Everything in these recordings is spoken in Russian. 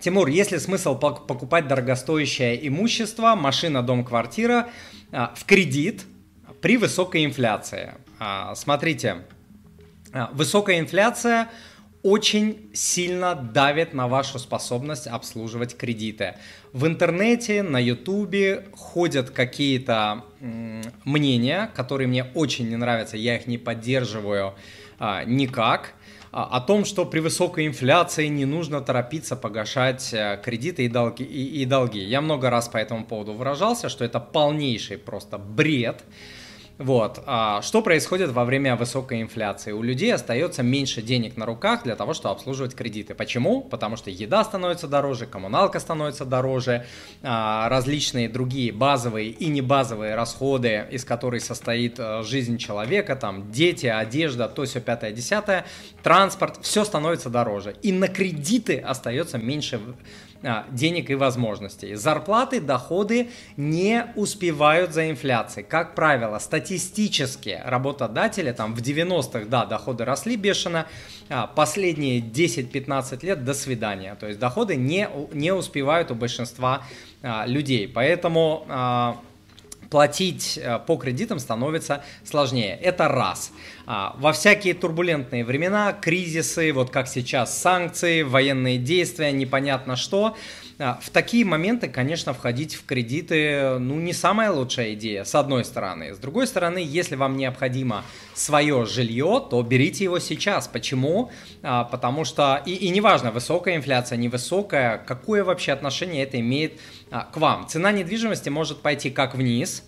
Тимур, есть ли смысл покупать дорогостоящее имущество, машина, дом, квартира а, в кредит при высокой инфляции? А, смотрите, а, высокая инфляция очень сильно давит на вашу способность обслуживать кредиты. В интернете, на ютубе ходят какие-то мнения, которые мне очень не нравятся, я их не поддерживаю никак, о том, что при высокой инфляции не нужно торопиться погашать а, кредиты и долги, и, и долги. Я много раз по этому поводу выражался, что это полнейший просто бред. Вот. А что происходит во время высокой инфляции? У людей остается меньше денег на руках для того, чтобы обслуживать кредиты. Почему? Потому что еда становится дороже, коммуналка становится дороже, а, различные другие базовые и небазовые расходы, из которых состоит э, жизнь человека, там дети, одежда, то все пятое, десятое, транспорт, все становится дороже. И на кредиты остается меньше денег и возможностей. Зарплаты, доходы не успевают за инфляцией. Как правило, статистически работодатели там в 90-х, да, доходы росли бешено, а последние 10-15 лет до свидания. То есть доходы не, не успевают у большинства а, людей. Поэтому платить э, по кредитам становится сложнее. Это раз. А, во всякие турбулентные времена, кризисы, вот как сейчас санкции, военные действия, непонятно что, в такие моменты, конечно, входить в кредиты, ну, не самая лучшая идея, с одной стороны. С другой стороны, если вам необходимо свое жилье, то берите его сейчас. Почему? А, потому что, и, и неважно, высокая инфляция, невысокая, какое вообще отношение это имеет к вам. Цена недвижимости может пойти как вниз,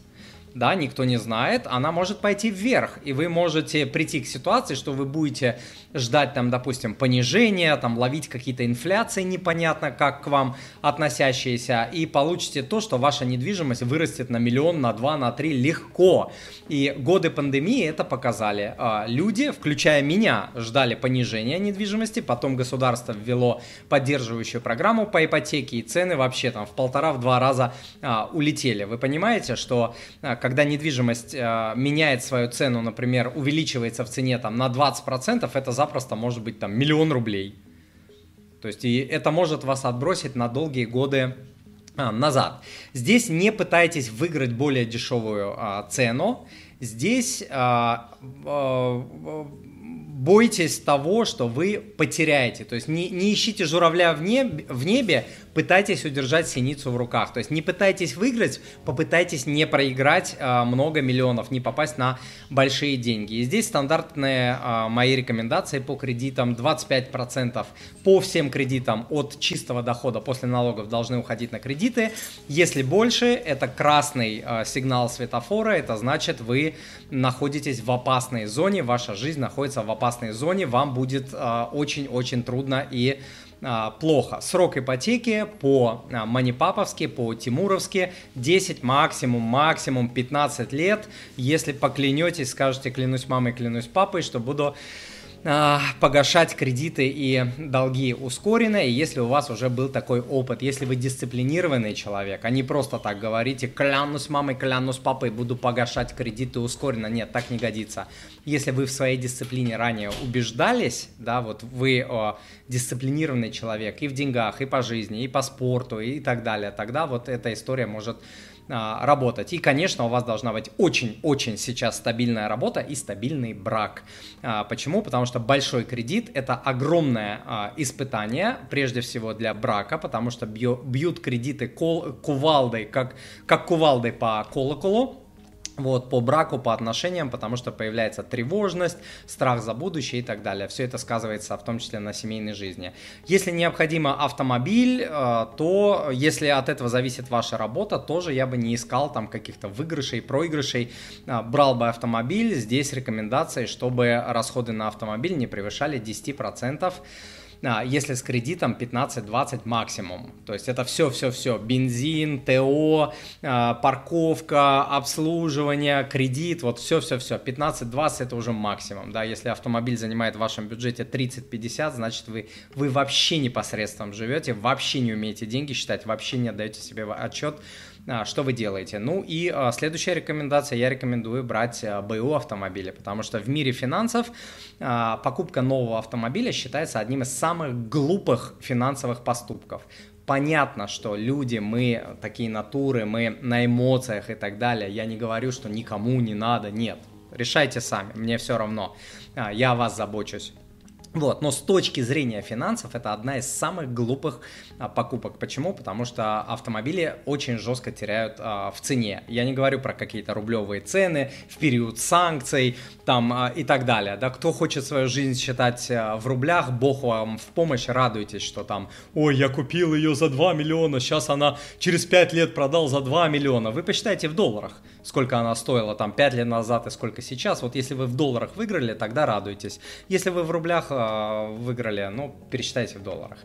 да, никто не знает, она может пойти вверх, и вы можете прийти к ситуации, что вы будете ждать там, допустим, понижения, там ловить какие-то инфляции непонятно как к вам относящиеся, и получите то, что ваша недвижимость вырастет на миллион, на два, на три легко. И годы пандемии это показали. А, люди, включая меня, ждали понижения недвижимости, потом государство ввело поддерживающую программу по ипотеке, и цены вообще там в полтора-два раза а, улетели. Вы понимаете, что а, когда недвижимость меняет свою цену, например, увеличивается в цене там на 20%, это запросто может быть там миллион рублей. То есть и это может вас отбросить на долгие годы а, назад. Здесь не пытайтесь выиграть более дешевую а, цену. Здесь а, а, бойтесь того, что вы потеряете. То есть не, не ищите журавля в небе, в небе, пытайтесь удержать синицу в руках. То есть не пытайтесь выиграть, попытайтесь не проиграть э, много миллионов, не попасть на большие деньги. И здесь стандартные э, мои рекомендации по кредитам 25% по всем кредитам от чистого дохода после налогов должны уходить на кредиты. Если больше, это красный э, сигнал светофора, это значит вы находитесь в опасной зоне, ваша жизнь находится в опасной зоне, вам будет очень-очень трудно и а, плохо. Срок ипотеки по а, Манипаповски, по Тимуровски 10, максимум, максимум 15 лет. Если поклянетесь, скажете, клянусь мамой, клянусь папой, что буду а, погашать кредиты и долги ускоренно, и если у вас уже был такой опыт, если вы дисциплинированный человек, а не просто так говорите, клянусь мамой, клянусь папой, буду погашать кредиты ускоренно, нет, так не годится. Если вы в своей дисциплине ранее убеждались, да, вот вы о, дисциплинированный человек и в деньгах, и по жизни, и по спорту, и так далее, тогда вот эта история может а, работать. И, конечно, у вас должна быть очень-очень сейчас стабильная работа и стабильный брак. А, почему? Потому что большой кредит – это огромное а, испытание, прежде всего для брака, потому что бьют кредиты кувалдой, как, как кувалдой по колоколу, вот, по браку, по отношениям, потому что появляется тревожность, страх за будущее и так далее. Все это сказывается в том числе на семейной жизни. Если необходимо автомобиль, э, то если от этого зависит ваша работа, тоже я бы не искал там каких-то выигрышей, проигрышей, э, брал бы автомобиль. Здесь рекомендации, чтобы расходы на автомобиль не превышали 10% а, если с кредитом 15-20 максимум. То есть это все-все-все. Бензин, ТО, а, парковка, обслуживание, кредит, вот все-все-все. 15-20 это уже максимум. Да? Если автомобиль занимает в вашем бюджете 30-50, значит вы, вы вообще непосредственно живете, вообще не умеете деньги считать, вообще не отдаете себе отчет а, что вы делаете? Ну и а, следующая рекомендация, я рекомендую брать а, БУ автомобиля, потому что в мире финансов покупка нового автомобиля считается одним из самых глупых финансовых поступков. Понятно, что люди, мы такие натуры, мы на эмоциях и так далее. Я не говорю, что никому не надо, нет. Решайте сами, мне все равно. Я о вас забочусь. Вот, но с точки зрения финансов это одна из самых глупых а, покупок. Почему? Потому что автомобили очень жестко теряют а, в цене. Я не говорю про какие-то рублевые цены в период санкций там а, и так далее. Да, кто хочет свою жизнь считать а, в рублях, бог вам в помощь, радуйтесь, что там, ой, я купил ее за 2 миллиона, сейчас она через 5 лет продал за 2 миллиона. Вы посчитайте в долларах, сколько она стоила там 5 лет назад и сколько сейчас. Вот если вы в долларах выиграли, тогда радуйтесь. Если вы в рублях а, выиграли, ну, пересчитайте в долларах.